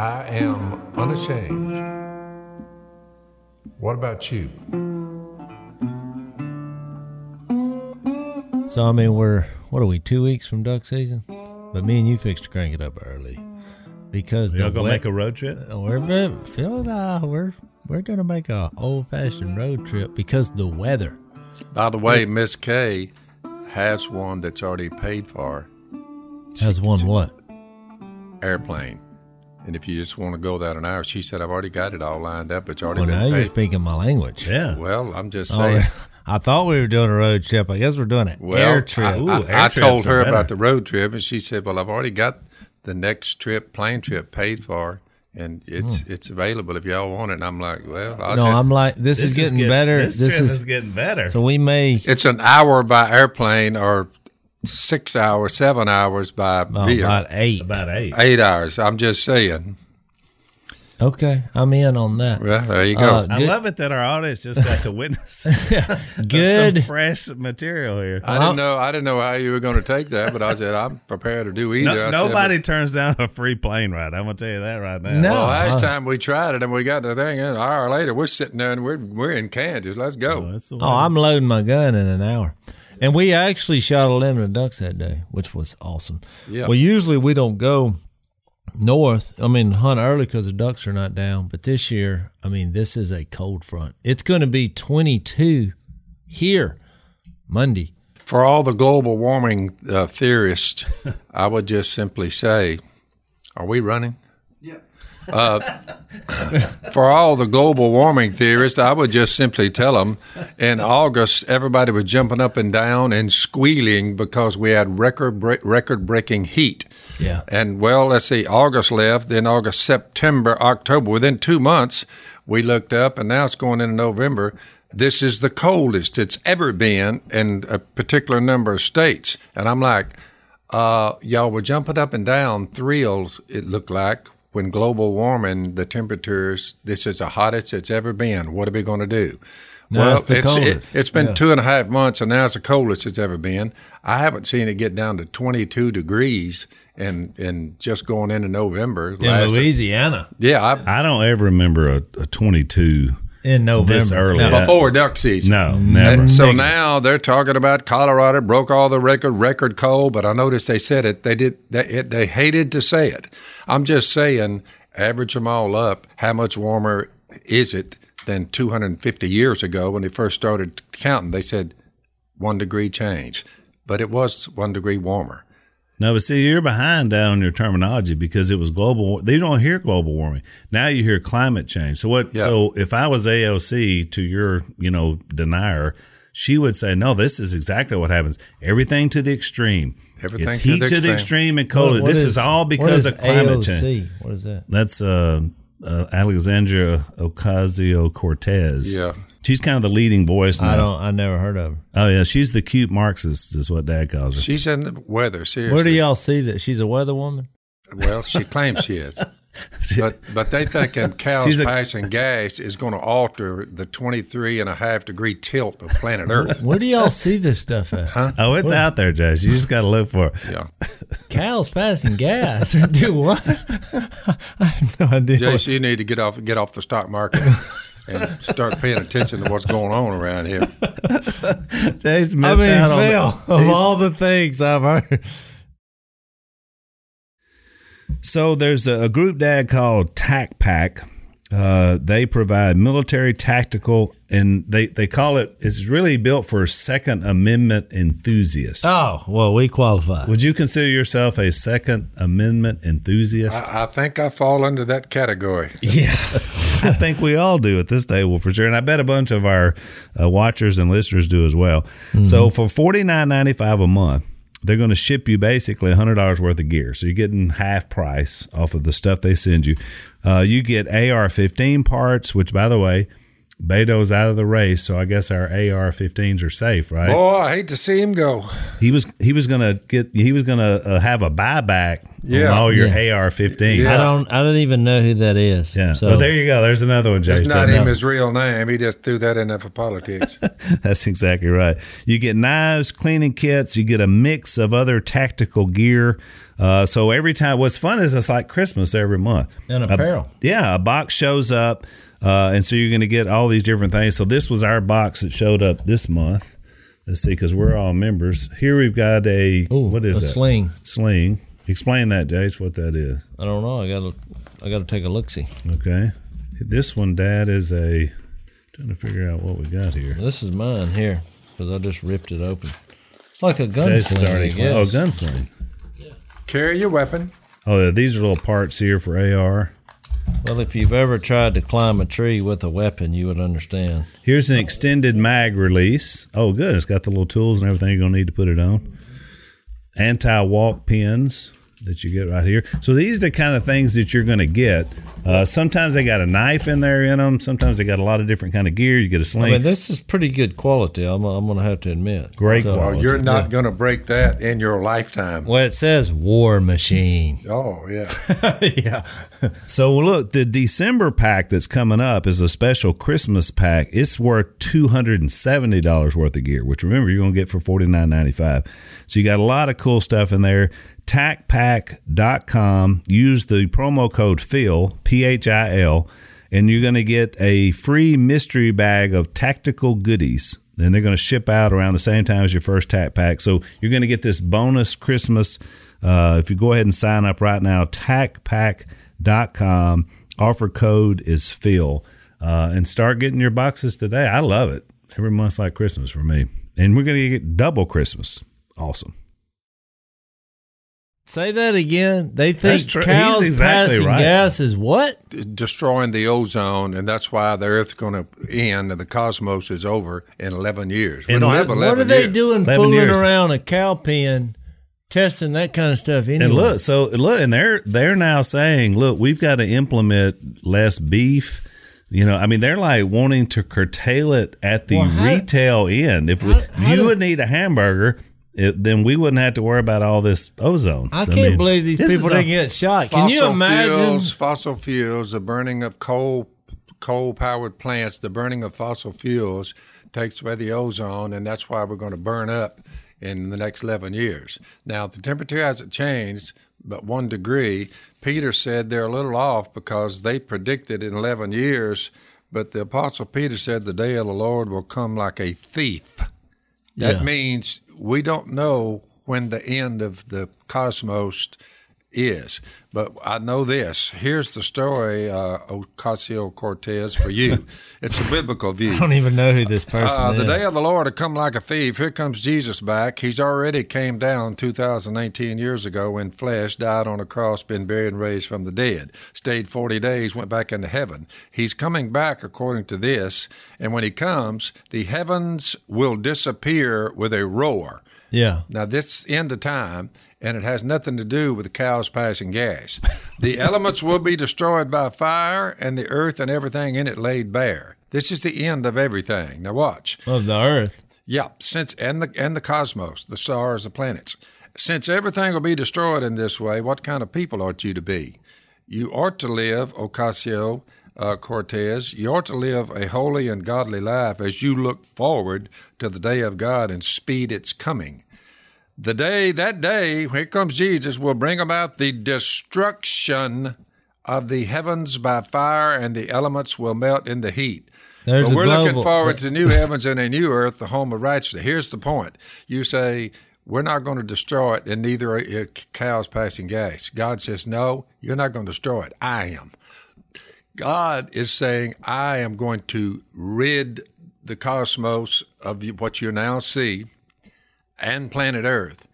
I am unashamed. What about you? So I mean, we're what are we? Two weeks from duck season, but me and you fixed to crank it up early because Y'all the gonna wet- make a road trip? Uh, we're Phil and I we're we're gonna make a old fashioned road trip because the weather. By the way, Miss Kay has one that's already paid for, Has one what? airplane. And if you just want to go that an hour, she said, I've already got it all lined up. It's already Well, now been you're paid. speaking my language. Yeah. Well, I'm just Oh, saying. I thought we were doing a road trip. I guess we're doing an Well, air trip. I, Ooh, air I told her about the road trip, and she said, "Well, I've already got the next trip, plane trip, paid for, and it's it's available if y'all want it." And I'm like, "Well, I'll Hmm. no, just- I'm like this, is getting better. This, This, trip is, is, getting better. so we may it's an hour by airplane or six hours, seven hours by oh, via, about eight. about eight. eight hours. I'm just saying. Okay, I'm in on that. Well, there you go. Uh, I love it that our audience just got to witness Good. some fresh material here. I didn't know. I didn't know how you were going to take that, but I said I'm prepared to do either. No, I said, nobody turns down a free plane ride. I'm gonna tell you that right now. No. Well, last uh, time we tried it and we got the thing, an hour later we're sitting there and we're we're in Kansas. Let's go. Oh, Oh. I'm loading my gun in an hour. And we actually shot a limit of ducks that day, which was awesome. Yeah. Well, usually we don't go north. I mean, hunt early because the ducks are not down. But this year, I mean, this is a cold front. It's going to be 22 here Monday. For all the global warming uh, theorists, I would just simply say, are we running? Uh, for all the global warming theorists, I would just simply tell them in August, everybody was jumping up and down and squealing because we had record break, record breaking heat. Yeah. And well, let's see, August left, then August, September, October. Within two months, we looked up, and now it's going into November. This is the coldest it's ever been in a particular number of states. And I'm like, uh, y'all were jumping up and down, thrills, it looked like, when global warming, the temperatures, this is the hottest it's ever been. What are we going to do? No, it's the it, coldest. has been Yeah. two and a half months, and now it's the coldest it's ever been. I haven't seen it get down to 22 degrees and and just going into November. In last- Louisiana. yeah, I, I don't ever remember a, a 22 In November. this early. Now, That- before duck season. no, mm-hmm. never. And so Negative. now they're talking about Colorado broke all the record record cold, but I noticed they said it. They did. They, it, they hated to say it. I'm just saying, average them all up. How much warmer is it than 250 years ago when they first started counting? They said one degree change, but it was one degree warmer. No, but see, you're behind down on your terminology because it was global. They don't hear global warming now. You hear climate change. So what? Yeah. So if I was AOC to your, you know, denier, she would say, no, this is exactly what happens. Everything to the extreme. Everything it's to heat the to the extreme. extreme and cold. what- what this is, all because is of climate AOC? change. What is that? That's uh, uh, Alexandria Ocasio Cortez. Yeah. She's kind of the leading voice now. I don't. I never heard of her. Oh yeah, she's the cute Marxist, is what Dad calls her. She's in the weather. Seriously. Where do y'all see that she's a weather woman? Well, she claims she is. But but they thinking cows She's a- passing gas is going to alter the 23 and a half degree tilt of planet Earth. Where do y'all see this stuff at? Oh, it's out there, Josh. You just got to look for it. Yeah. Cows passing gas. Do what? I have no idea. Jase, you need to get off get off the stock market and start paying attention to what's going on around here. Jason I mean, out on Phil, the- of all the things I've heard. So there's a, a group dad called TAC Pack. Uh, they provide military tactical, and they, they call it. It's really built for Second Amendment enthusiasts. Oh, well, we qualify. Would you consider yourself a Second Amendment enthusiast? I, I think I fall under that category. Yeah. I think we all do at this table for sure, and I bet a bunch of our uh, watchers and listeners do as well. So for forty nine ninety five a month, they're going to ship you basically hundred dollars worth of gear. So you're getting half price off of the stuff they send you. Uh, you get AR fifteen parts, which by the way, Beto's out of the race, so I guess our AR 15s are safe, right? Boy, I hate to see him go. He was he was gonna get he was gonna uh, have a buyback Yeah. on all your Yeah. AR 15s. I don't. I don't even know who that is. Yeah. So well, there you go. There's another one, It's Jason. not him his real name. He just threw that in there for politics. That's exactly right. You get knives, cleaning kits. You get a mix of other tactical gear. Uh, so every time, what's fun is it's like Christmas every month. And A- apparel. yeah, a box shows up, uh, and so you're going to get all these different things. So this was our box that showed up this month. Let's see, because we're all members. Here we've got a Ooh, what is a that? sling. Sling. Explain that, Jase. What that is? I don't know. I gotta I gotta take a look see. Okay. This one, Dad, is a. Trying to figure out what we got here. This is mine here because I just ripped it open. It's like a gun Jase is sling, already. I guess. Oh, gunsling. Carry your weapon. Oh, yeah, these are little parts here for AR. Well, if you've ever tried to climb a tree with a weapon, you would understand. Here's an extended mag release. Oh, good. It's got the little tools and everything you're going to need to put it on. Anti walk pins that you get right here. So these are the kind of things that you're going to get. Uh, sometimes they got a knife in there in them. Sometimes they got a lot of different kind of gear. You get a sling. mean, this is pretty good quality. I'm, I'm going to have to admit. Great So- quality. You're not going to break that in your lifetime. Well, it says War Machine. Oh, yeah. yeah. So look, the December pack that's coming up is a special Christmas pack. It's worth two hundred and seventy dollars worth of gear, which remember you're gonna get for forty nine ninety five. So you got a lot of cool stuff in there. TACPack.com. Use the promo code Phil P H I L, and you're gonna get a free mystery bag of tactical goodies. And they're going to ship out around the same time as your first TAC pack. So you're going to get this bonus Christmas. Uh, if you go ahead and sign up right now, TACPack.com. Offer code is Phil. Uh, and start getting your boxes today. I love it. Every month's like Christmas for me. And we're going to get double Christmas. Awesome. Say that again. They think true. cows exactly passing right. gas is what? destroying the ozone, and that's why the Earth's going to end and the cosmos is over in 11 years. We And don't li- have what 11 What are they years. doing fooling years. around a cow pen, testing that kind of stuff anyway? And look, so look, and they're they're now saying, look, we've got to implement less beef. You know, I mean, they're like wanting to curtail it at the Well, how- retail end. If we, how- how you do- would eat a hamburger, it, then we wouldn't have to worry about all this ozone. I can't mean, believe these people is didn't get shot. Can you Fossil imagine? Fuels, fossil fuels, the burning of coal, coal powered plants, the burning of fossil fuels takes away the ozone, and that's why we're going to burn up in the next 11 years. Now, the temperature hasn't changed but one degree. Peter said they're a little off because they predicted in 11 years, but the Apostle Peter said the day of the Lord will come like a thief. That Yeah. means we don't know when the end of the cosmos is. But I know this. Here's the story, uh, Ocasio Cortez, for you. it's a biblical view. I don't even know who this person Uh, is. the day of the Lord will come like a thief. Here comes Jesus back. He's already came down 2018 years ago in flesh, died on a cross, been buried and raised from the dead. Stayed 40 days, went back into heaven. He's coming back according to this, and when he comes, the heavens will disappear with a roar. yeah. Now, this end of time, and it has nothing to do with the cows passing gas. The elements will be destroyed by fire, and the earth and everything in it laid bare. This is the end of everything. Now, watch. Of the earth. Yeah, since and the and the cosmos, the stars, the planets. Since everything will be destroyed in this way, what kind of people ought you to be? You ought to live, Ocasio uh, Cortez. You ought to live a holy and godly life as you look forward to the day of God and speed its coming. The day, that day, here comes Jesus, will bring about the destruction of the heavens by fire, and the elements will melt in the heat. There's but we're looking forward to new heavens and a new earth, the home of righteousness. Here's the point: you say we're not going to destroy it, and neither are uh, cows passing gas. God says, no, you're not going to destroy it. I am. God is saying, I am going to rid the cosmos of what you now see and planet Earth.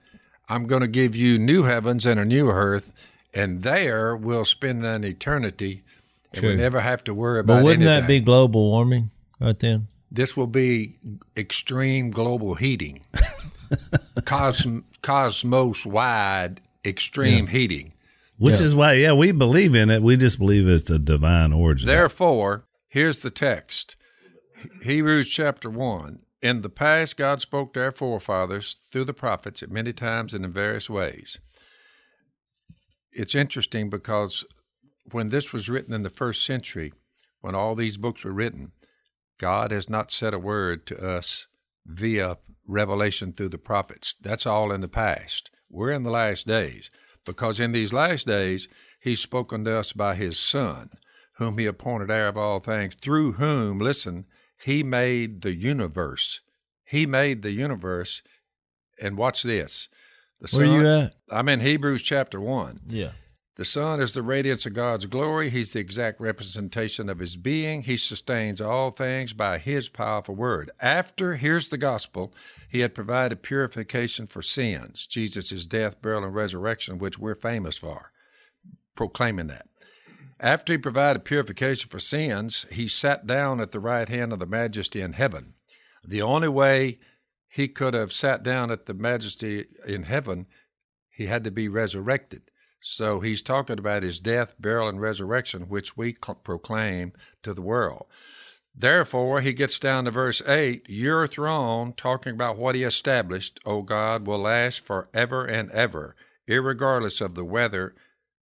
I'm going to give you new heavens and a new earth, and there we'll spend an eternity, and we never have to worry about But wouldn't that be global warming right then? This will be extreme global heating, Cosm- cosmos wide extreme heating. Which Yeah. is why, yeah, we believe in it. We just believe it's a divine origin. Therefore, here's the text Hebrews chapter 1. In the past, God spoke to our forefathers through the prophets at many times and in various ways. It's interesting because when this was written in the first century, when all these books were written, God has not said a word to us via revelation through the prophets. That's all in the past. We're in the last days. because in these last days he's spoken to us by his Son, whom he appointed heir of all things, through whom, listen, he made the universe. He made the universe. And watch this. The Where you at? I'm in Hebrews chapter 1. Yeah. The sun is the radiance of God's glory. He's the exact representation of His being. He sustains all things by His powerful word. After, here's the gospel, He had provided purification for sins, Jesus' death, burial, and resurrection, which we're famous for, proclaiming that. After He provided purification for sins, He sat down at the right hand of the majesty in heaven. The only way He could have sat down at the majesty in heaven, He had to be resurrected. So he's talking about his death, burial, and resurrection, which we cl- proclaim to the world. Therefore, he gets down to verse 8 Your throne, talking about what he established, O God, will last forever and ever, irregardless of the weather.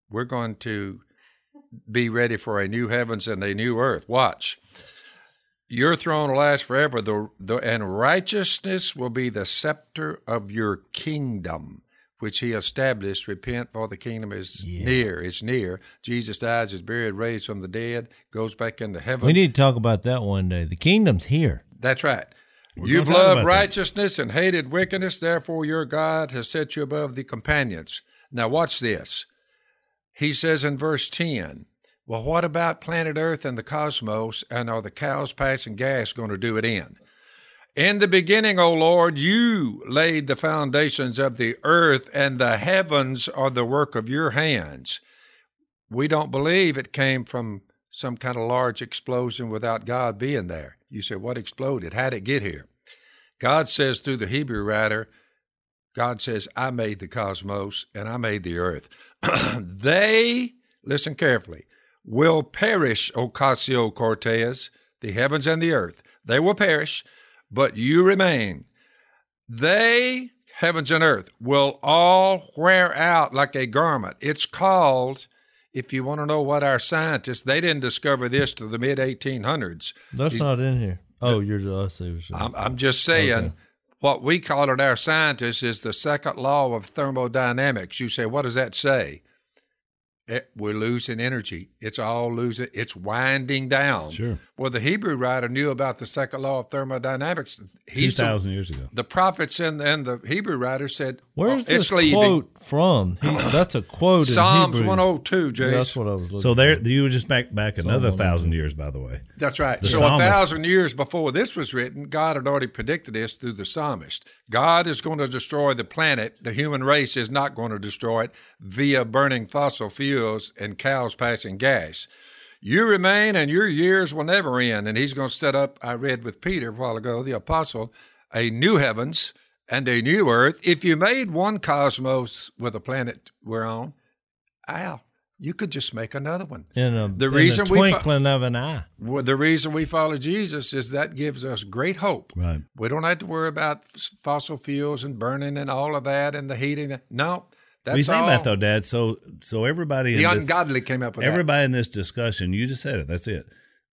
We're going to be ready for a new heavens and a new earth. Watch. Your throne will last forever, the, the, and righteousness will be the scepter of your kingdom which he established. Repent, for the kingdom is near. It's near. Jesus dies, is buried, raised from the dead, goes back into heaven. We need to talk about that one day. The kingdom's here. That's right. gonna You've loved about that. righteousness and hated wickedness, therefore your God has set you above the companions. Now, watch this. He says in verse 10, Well, what about planet Earth and the cosmos, and are the cows passing gas going to do it in? In the beginning, O Lord, you laid the foundations of the earth, and the heavens are the work of your hands. We don't believe it came from some kind of large explosion without God being there. You say, what exploded? How'd it get here? God says through the Hebrew writer, God says, I made the cosmos and I made the earth. they, listen carefully, will perish, Ocasio Cortez, the heavens and the earth. They will perish, but you remain. They, heavens and earth, will all wear out like a garment. It's called, if you want to know what our scientists, they didn't discover this till the mid 1800s. That's not in here. Oh, you're the us. I'm, I'm just saying, what we call it, our scientists, is the second law of thermodynamics. You say, what does that say? It, we're losing energy. It's all losing. It's winding down. Sure. Well, the Hebrew writer knew about the second law of thermodynamics. He's the, 2,000 years ago. the prophets and, and the Hebrew writer said, Where's oh, this leaving. quote from? He, that's a quote Psalms in Hebrews. 102, Jase. That's what I was looking So there, for. you were just back back another oh thousand years, by the way. That's right. The so psalmist. a thousand years before this was written, God had already predicted this through the psalmist. God is going to destroy the planet. The human race is not going to destroy it via burning fossil fuels and cows passing gas. You remain and your years will never end. And he's going to set up, I read with Peter a while ago, the apostle, a new heavens and a new earth. If you made one cosmos with the planet we're on, Al, you could just make another one. in a, the in reason a we twinkling of an eye. well, the reason we follow Jesus is that gives us great hope. Right. We don't have to worry about fossil fuels and burning and all of that and the heating. No, that's you think all. about though, Dad? So so everybody the in this, ungodly came up with everybody in this discussion, you just said it. That's it.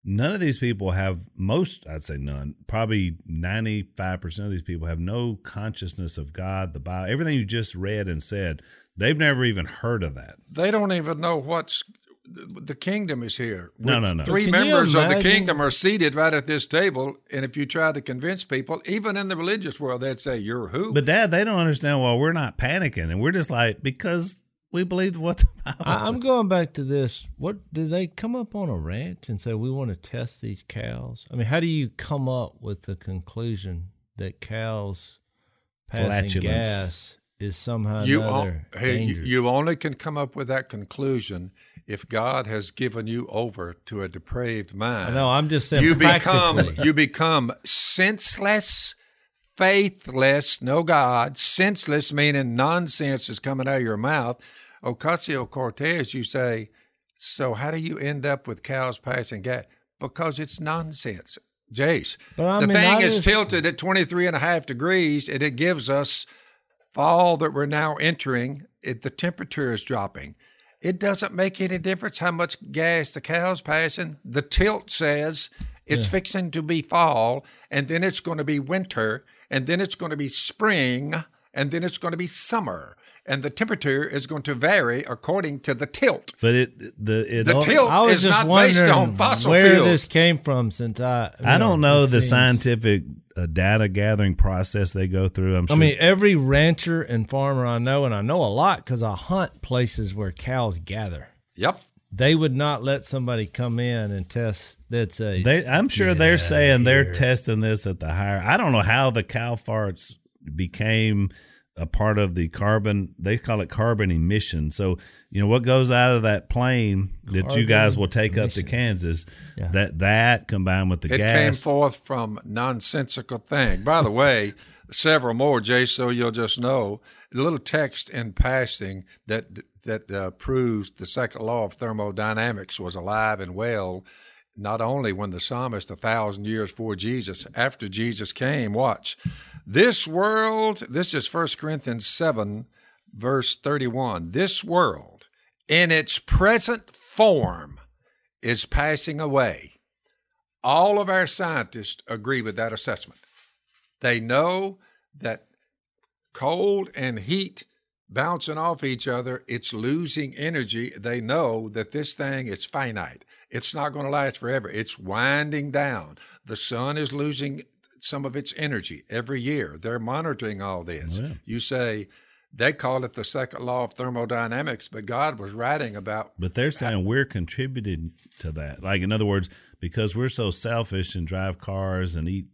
None of these people have most. I'd say none. Probably ninety five percent of these people have no consciousness of God, the Bible, everything you just read and said. They've never even heard of that. that. They don't even know what's the kingdom is here. No, With no, no. Three Can members of the kingdom are seated right at this table, and if you try to convince people, even in the religious world, they'd say, "You're who?" But Dad, they don't understand why we're not panicking, and we're just like because we believe what the Bible I, says. I'm going back to this. What do they come up on a ranch and say we want to test these cows? I mean, how do you come up with the conclusion that cows passing gas is somehow you, another o- hey, you, you only can come up with that conclusion if God has given you over to a depraved mind. no, I'm just saying you become you become senseless, faithless, no God, senseless meaning nonsense is coming out of your mouth. Ocasio Cortez, you say, so how do you end up with cows passing gas? Because it's nonsense. Jase, the mean, thing is just- tilted at 23 and a half degrees and it gives us fall that we're now entering. It, the temperature is dropping. It doesn't make any difference how much gas the cow's passing. The tilt says it's fixing to be fall, and then it's going to be winter, and then it's going to be spring, and then it's going to be summer. And the temperature is going to vary according to the tilt. But it the it The all- tilt I was is just not based wondering on fossil where fuels. this came from. Since I, you I don't know the seems- scientific uh, data gathering process they go through. I'm I mean, every rancher and farmer I know, and I know a lot because I hunt places where cows gather. Yep. They would not let somebody come in and test. That's a They, I'm sure they're saying they're testing this at the higher. I don't know how the cow farts became a part of the carbon. They call it carbon emission. So you know what goes out of that plane that you guys will take up to Kansas. Yeah. That that combined with the It came forth from nonsensical thing. By the way, several more, Jay, so you'll just know. A little text in passing that that uh, proves the second law of thermodynamics was alive and well, not only when the psalmist a thousand years before Jesus, after Jesus came. Watch, this world. This is 1 Corinthians seven, verse thirty-one. This world, in its present form, is passing away. All of our scientists agree with that assessment. They know that cold and heat bouncing off each other, it's losing energy. They know that this thing is finite. It's not going to last forever. It's winding down. The sun is losing some of its energy every year. They're monitoring all this. You say, they call it the second law of thermodynamics, but God was writing about But they're saying we're contributing to that. Like in other words, because we're so selfish and drive cars and eat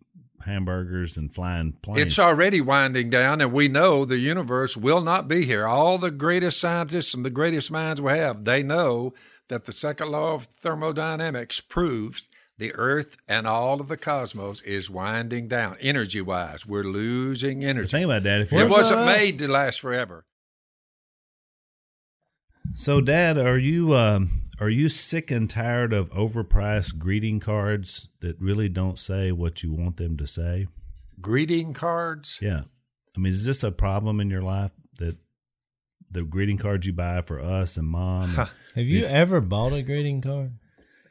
hamburgers and flying planes. It's already winding down, and we know the universe will not be here. All the greatest scientists and the greatest minds we have, they know that the second law of thermodynamics proves the Earth and all of the cosmos is winding down energy wise. We're losing energy. Think about that. If It wasn't that at? made to last forever. so, Dad, are you um, are you sick and tired of overpriced greeting cards that really don't say what you want them to say? Greeting cards. Yeah, I mean, is this a problem in your life that the greeting cards you buy for us and mom? Have you ever bought a greeting card?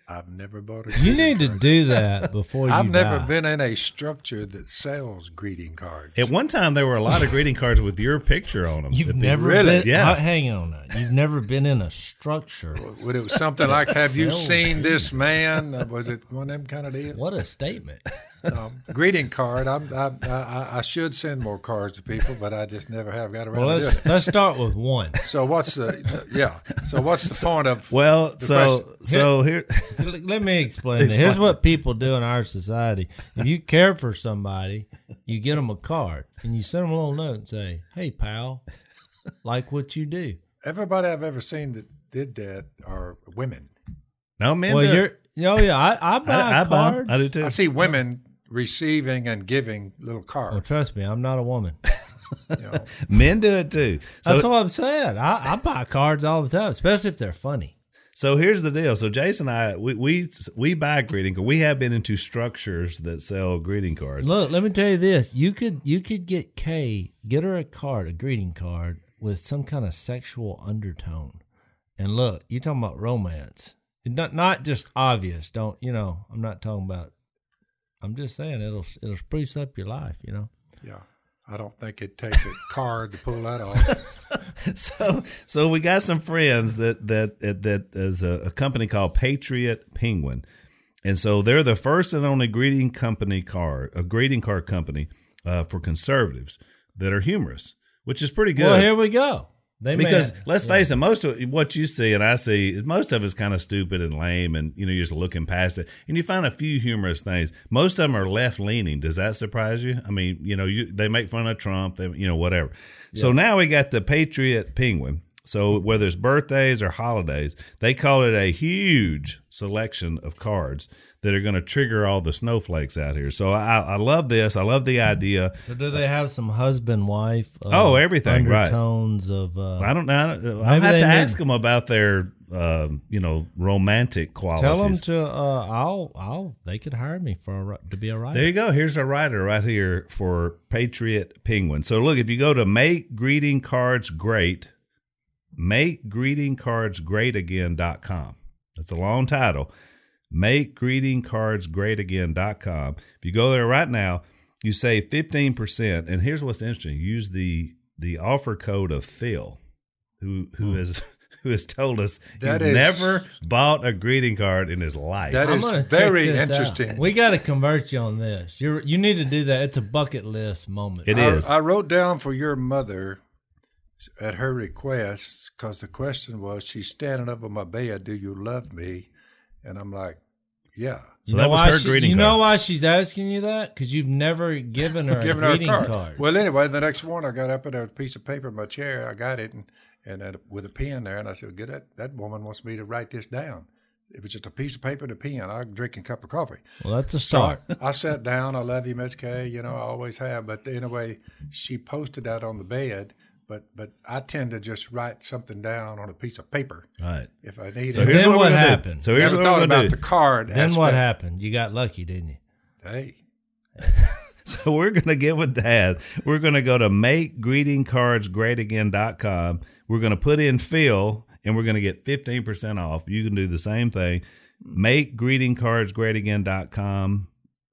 I've never bought a. You greeting need to do that before you I've never die. been in a structure that sells greeting cards. At one time, there were a lot of greeting cards with your picture on them. You've that people- never Really? been. Yeah. uh, hang on. now. You've never been in a structure. Would it was something like, "Have you seen this man?" Uh, Was it one of them kind of deals? What a statement! um, greeting card. I'm, I, I, I should send more cards to people, but I just never have got around Well, to doing let's it. let's start with one. So what's the yeah? So what's the point of? Well, so question. so here, Let me explain. That. Here's what people do in our society. If you care for somebody, you get them a card and you send them a little note and say, "Hey, pal, like what you do." Everybody I've ever seen that did that are women. no men. Well, do you're. it. Oh yeah, I, I buy I, I buy 'em. cards. I do too. I see women receiving and giving little cards. Well, trust me, I'm not a woman. You know. Men do it too. So That's what I'm saying. I, I buy cards all the time, especially if they're funny. So here's the deal. So Jason and I, we we, we buy greeting cards. We have been into structures that sell greeting cards. Look, let me tell you this: you could you could get Kay, get her a card, a greeting card with some kind of sexual undertone. And look, you're talking about romance, not not just obvious. Don't you know? I'm not talking about. I'm just saying it'll it'll spruce up your life. You know. Yeah, I don't think it takes a card to pull that off. So so we got some friends that that that is a, a company called Patriot Penguin, and so they're the first and only greeting company card, a greeting card company uh, for conservatives that are humorous, which is pretty good. Well, here we go. They Because let's face it, most of what you see and I see, most of it's kind of stupid and lame, and you know you're just looking past it. And you find a few humorous things. Most of them are left leaning. Does that surprise you? I mean, you know, you, they make fun of Trump, they, you know, whatever. So now we got the Patriot Penguin. So whether it's birthdays or holidays, they call it a huge selection of cards that are going to trigger all the snowflakes out here. So I, I love this. I love the idea. so do they have some husband wife? Uh, Oh, everything, right. Undertones of. Uh, I don't know. I don't- I'll Maybe have to ask them about their, um, you know, romantic qualities. Tell them to. Uh, I'll. I'll. They could hire me for a, to be a writer. There you go. Here's a writer right here for Patriot Penguin. So look, if you go to Make Greeting Cards Great, Make Greeting Cards Great Again.com. That's a long title. Make Greeting Cards Great Again.com. If you go there right now, you save 15%. And here's what's interesting use the the offer code of Phil, who who hmm. has who has told us That he's is- never bought a greeting card in his life. That I'm is very this out. interesting. We got to convert you on this. You you need to do that. It's a bucket list moment. It I, is. I wrote down for your mother at her request because the question was she's standing up over my bed. Do you love me? And I'm like, yeah. so You that know was why her she- greeting You card. You know why she's asking you that? Because you've never given her a Giving her a greeting card. card. Well, anyway, the next morning I got up and there was a piece of paper in my chair. I got it and and had, with a pen there, and I said, "Get that that woman wants me to write this down." It was just a piece of paper and a pen. I'm drinking a cup of coffee. Well, that's a So start. I sat down. I love you, Miss Kay. You know, I always have. But anyway, she posted that on the bed. But but I tend to just write something down on a piece of paper Right. if I need So it. here's then what, what we're do. happened? So here's Never what thought about gonna the do. card. Then what happened? You got lucky, didn't you? Hey, So we're gonna get with Dad. We're gonna go to makegreetingcardsgreatagain.com. We're gonna put in Phil, and we're gonna get fifteen percent off. You can do the same thing. Hmm. Makegreetingcardsgreatagain.com.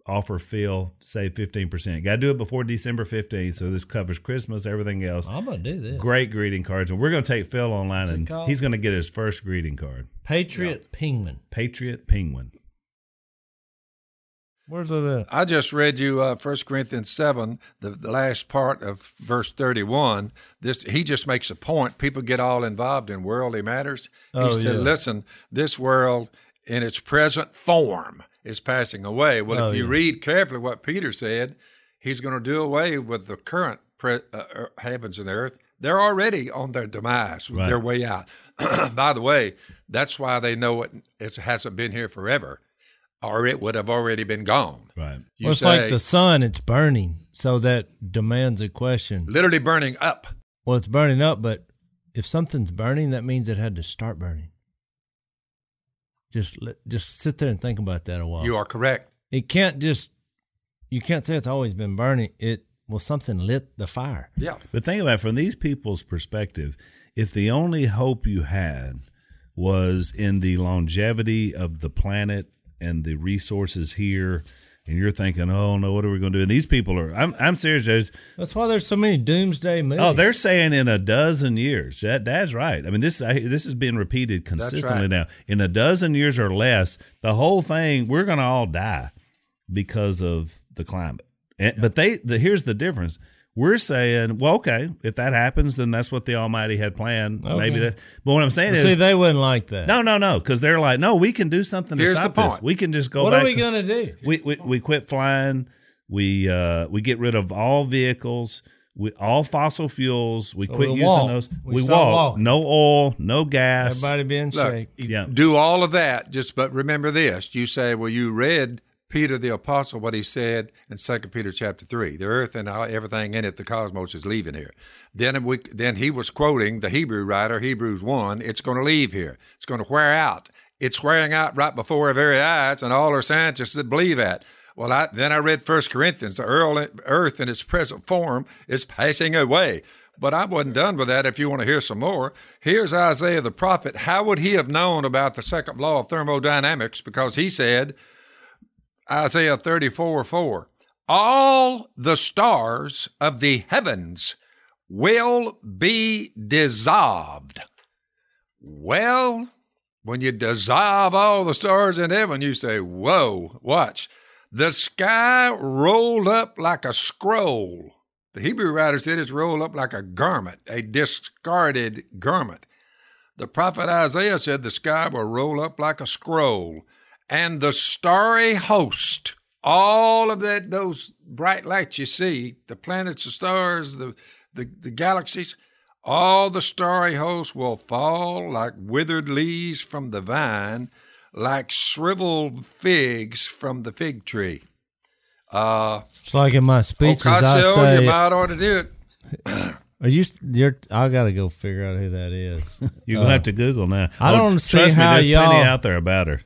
Offer Phil, save fifteen percent. Got to do it before December fifteenth. So this covers Christmas, everything else. I'm gonna do this. Great greeting cards, and we're gonna take Phil online, and called? he's gonna get his first greeting card. Patriot penguin. Patriot Penguin. Where's it at? I just read you uh, 1 Corinthians 7, the, the last part of verse 31. This He just makes a point. People get all involved in worldly matters. He Oh, said, yeah. listen, this world in its present form is passing away. Well, Oh, if you yeah. read carefully what Peter said, he's going to do away with the current pre- uh, uh, heavens and earth. They're already on their demise, Right. their way out. By the way, that's why they know it, it hasn't been here forever, or it would have already been gone. Right. You well, it's say, like the sun. It's burning, so that demands a question. literally burning up. Well, it's burning up, but if something's burning, that means it had to start burning. Just let, just sit there and think about that a while. You are correct. It can't just. You can't say it's always been burning. It well, something lit the fire. Yeah. But think about it from these people's perspective, if the only hope you had was in the longevity of the planet and the resources here, and you're thinking, oh no, what are we going to do? And these people are, I'm, I'm serious, Joe's, That's why there's so many doomsday movies. Oh, they're saying in a dozen years. That, that's right. I mean, this I, this has been repeated consistently right. now. In a dozen years or less, the whole thing we're going to all die because of the climate. And, But they, the, here's the difference. We're saying, well, okay, if that happens, then that's what the Almighty had planned. Maybe that. But what I'm saying See, is, they wouldn't like that. no, no, no, because they're like, no, we can do something to stop the this. We can just go what back. are we to- gonna do? we, we we quit flying. We uh we get rid of all vehicles. We all fossil fuels. We So quit we'll using walk. those. We We, start walk. walking. No oil. No gas. Everybody being Look, shake. Yeah. do all of that. Just but remember this: you say, "Well, you read Peter the apostle what he said in Second Peter chapter three: the earth and everything in it, the cosmos is leaving here." Then we then he was quoting the Hebrew writer, Hebrews one: "It's going to leave here. It's going to wear out. It's wearing out right before our very eyes, and all our scientists that believe that." Well, I, then I read First Corinthians: the earth in its present form is passing away. But I wasn't done with that. If you want to hear some more, here's Isaiah the prophet. How would he have known about the second law of thermodynamics? Because he said, Isaiah 34 4, all the stars of the heavens will be dissolved. Well, when you dissolve all the stars in heaven, you say, Whoa, watch. The sky rolled up like a scroll. The Hebrew writer said it's rolled up like a garment, a discarded garment. The prophet Isaiah said the sky will roll up like a scroll, and the starry host, all of that, those bright lights you see, the planets, the stars, the, the, the galaxies, all the starry host will fall like withered leaves from the vine, like shriveled figs from the fig tree. Uh, It's like in my speeches, I Ocasio, say, you might ought to do it. "Are you? You're. I gotta go figure out who that is." You're gonna have to Google now. I Oh, don't see trust me. how There's plenty y'all- out there about her.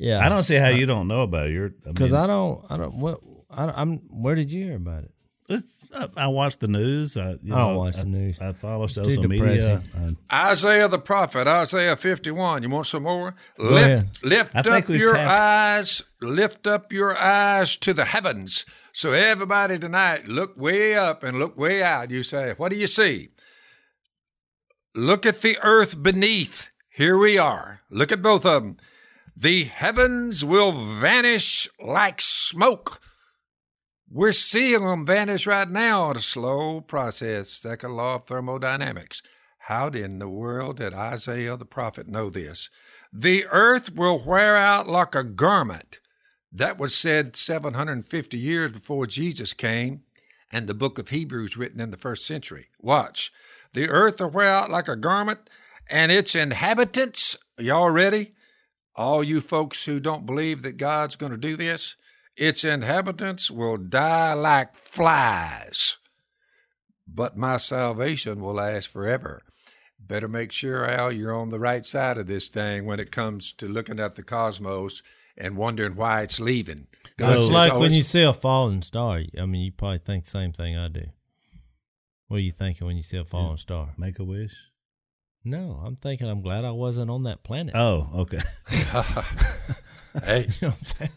Yeah, I don't see how you don't know about it. You're because mean, I don't. I don't. What? I, don't- I'm. Where did you hear about it? it's, I, I watch the news. I, you I don't know, watch the news. I follow too social media. I- Isaiah the prophet, Isaiah 51. You want some more? ahead. Lift, lift I up your tapped- eyes, lift up your eyes to the heavens So everybody tonight, look way up and look way out. You say, what do you see? Look at the earth beneath. Here we are. Look at both of them. The heavens will vanish like smoke. We're seeing them vanish right now in a slow process, second law of thermodynamics. How in the world did Isaiah the prophet know this? The earth will wear out like a garment. That was said 750 years before Jesus came, and the book of Hebrews written in the first century. Watch. The earth will wear out like a garment, and its inhabitants, y'all ready? All you folks who don't believe that God's going to do this, its inhabitants will die like flies. But my salvation will last forever. Better make sure, Al, you're on the right side of this thing when it comes to looking at the cosmos and wondering why it's leaving. So it's says like when you see a falling star. I mean, you probably think the same thing I do. What are you thinking when you see a falling star? Make a wish. No, I'm thinking I'm glad I wasn't on that planet. Oh, okay. Hey, You know what I'm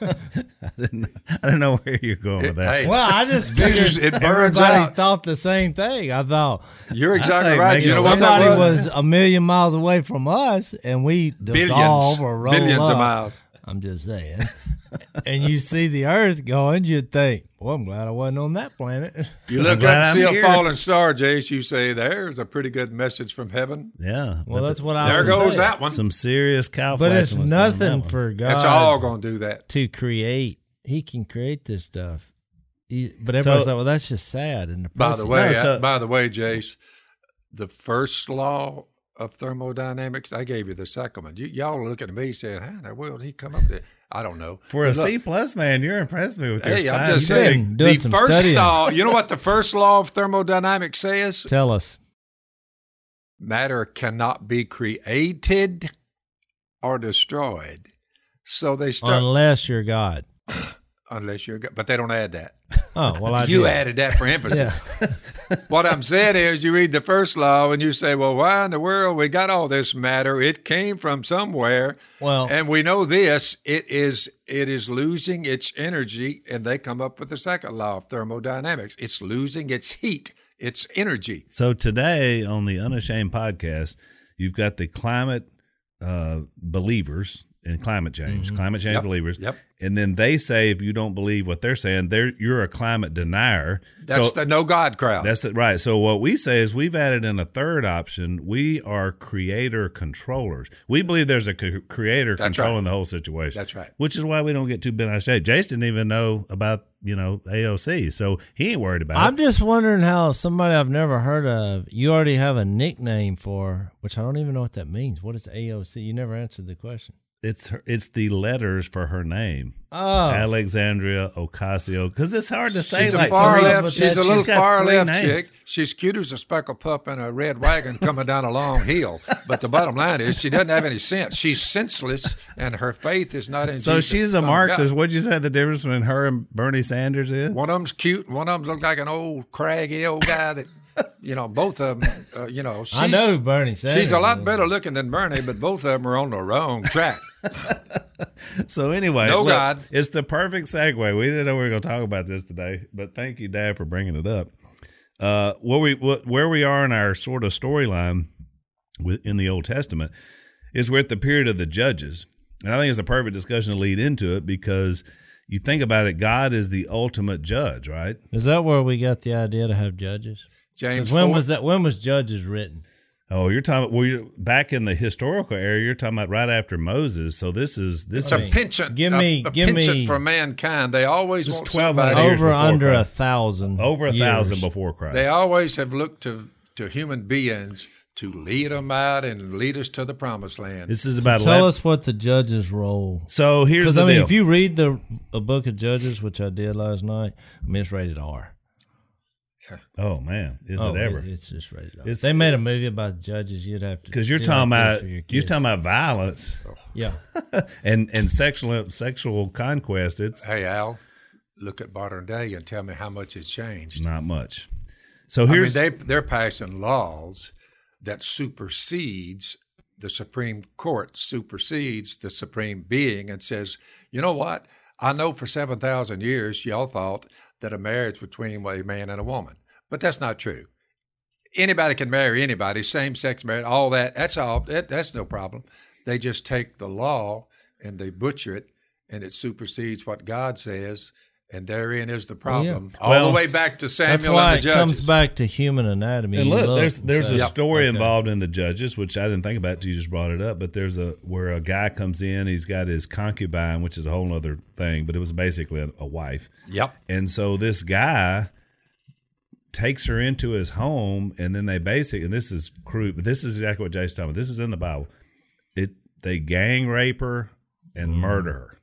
saying? I didn't. Know, I didn't know where you're going with that. hey, Well, I just figured It burns everybody out. thought the same thing. I thought you're exactly think right. making You know somebody was? was a million miles away from us, and we dissolve Billions, or roll billions up. of miles. I'm just saying. and you see the Earth going, you'd think, "Well, I'm glad I wasn't on that planet." You look glad up and see I'm a here. falling star, Jase. You say, "There's a pretty good message from heaven." Yeah. Well, that's what I There goes saying. that one. some serious cow. But it's flatulence on that nothing for God. That's all going to do that. to create. He can create this stuff. He, but everybody's So- like, "Well, that's just sad." And By the way, No, so- uh, by the way, Jase, the first law of thermodynamics, I gave you the second one. You, y'all are looking at me saying, "How in the world did he come up with it?" I don't know. For a look, C plus man, you're impressed me with your Hey, I'm just saying. the some first studying. law. You know what the first law of thermodynamics says? Tell us. Matter cannot be created or destroyed. So they start Unless you're God. unless you're, God, but they don't add that. Oh well, I you did. added that for emphasis. what I'm saying is, you read the first law and you say, "Well, why in the world we got all this matter? It came from somewhere." Well- and we know this: it is it is losing its energy, and they come up with the second law of thermodynamics. It's losing its heat, its energy. So today on the Unashamed podcast, you've got the climate uh, believers in climate change, climate change Yep. believers. Yep. And then they say if you don't believe what they're saying, they're you're a climate denier. That's so the no God crowd. that's it, right. So what we say is we've added in a third option. We are creator controllers. We believe there's a c- creator That's controlling right. the whole situation. That's right. Which is why we don't get too bent out of shape. Jase didn't even know about you know AOC, so he ain't worried about it. I'm just wondering how somebody I've never heard of. You already have a nickname for, which I don't even know what that means. What is AOC? You never answered the question. It's her, it's the letters for her name. Oh, Alexandria Ocasio, because it's hard to say. She's like a far three- left. She's a little got far left names. chick. She's cute as a speckled pup in a red wagon coming down a long hill. But the bottom line is, she doesn't have any sense. She's senseless, and her faith is not in. So Jesus, she's a Marxist. What'd you say the difference between her and Bernie Sanders is? One of them's cute. One of them's look like an old craggy old guy that, you know, both of them. Uh, you know, she's, I know Bernie Sanders. She's a lot better looking than Bernie, but both of them are on the wrong track. So anyway, No look, God. It's the perfect segue. We didn't know we were going to talk about this today, but thank you, Dad, for bringing it up. Uh, where we what, where we are in our sort of storyline in the Old Testament is we're at the period of the judges, and I think it's a perfect discussion to lead into it because you think about it, God is the ultimate judge, right? Is that where we got the idea to have judges? James, 'Cause when four- was that? When was Judges written? Oh, you're talking well, you're, back in the historical era. You're talking about right after Moses. So this is this it's is a penchant. Give me- a, give penchant me- for mankind. They always Just want 1200 somebody. years Over under Christ. a thousand. over a years. thousand before Christ. They always have looked to, to human beings to lead them out and lead us to the promised land. this is about Tell 11 us what the judges' role. So here's the I mean, deal. if you read the a book of Judges, which I did last night, I mean it's rated R. oh man, is oh, it ever? It's just rated R. It's- they made a movie about judges. You'd have to Because you're talking like about your you're talking about violence oh. yeah. and and sexual sexual conquest. It's hey, Al, look at modern day and tell me how much has changed. not much. So I mean, here's they, they're passing laws that supersedes the Supreme Court, supersedes the supreme being and says, you know what? I know for 7,000 years, y'all thought that a marriage between a man and a woman, but that's not true. Anybody can marry anybody, same sex marriage, all that. That's all. That, that's no problem. They just take the law and they butcher it, and it supersedes what God says, and therein is the problem. All Well, the way back to Samuel That's why and the it judges. comes back to human anatomy. And look, look there's there's say, a "Yep, story okay." involved in the judges, which I didn't think about till you just brought it up. But there's a where a guy comes in, he's got his concubine, which is a whole other thing, but it was basically a, a wife. Yep. And so this guy takes her into his home, and then they basically, and this is crude, but this is exactly what Jason's talking about. This is in the Bible. It they gang rape her and Mm. murder her.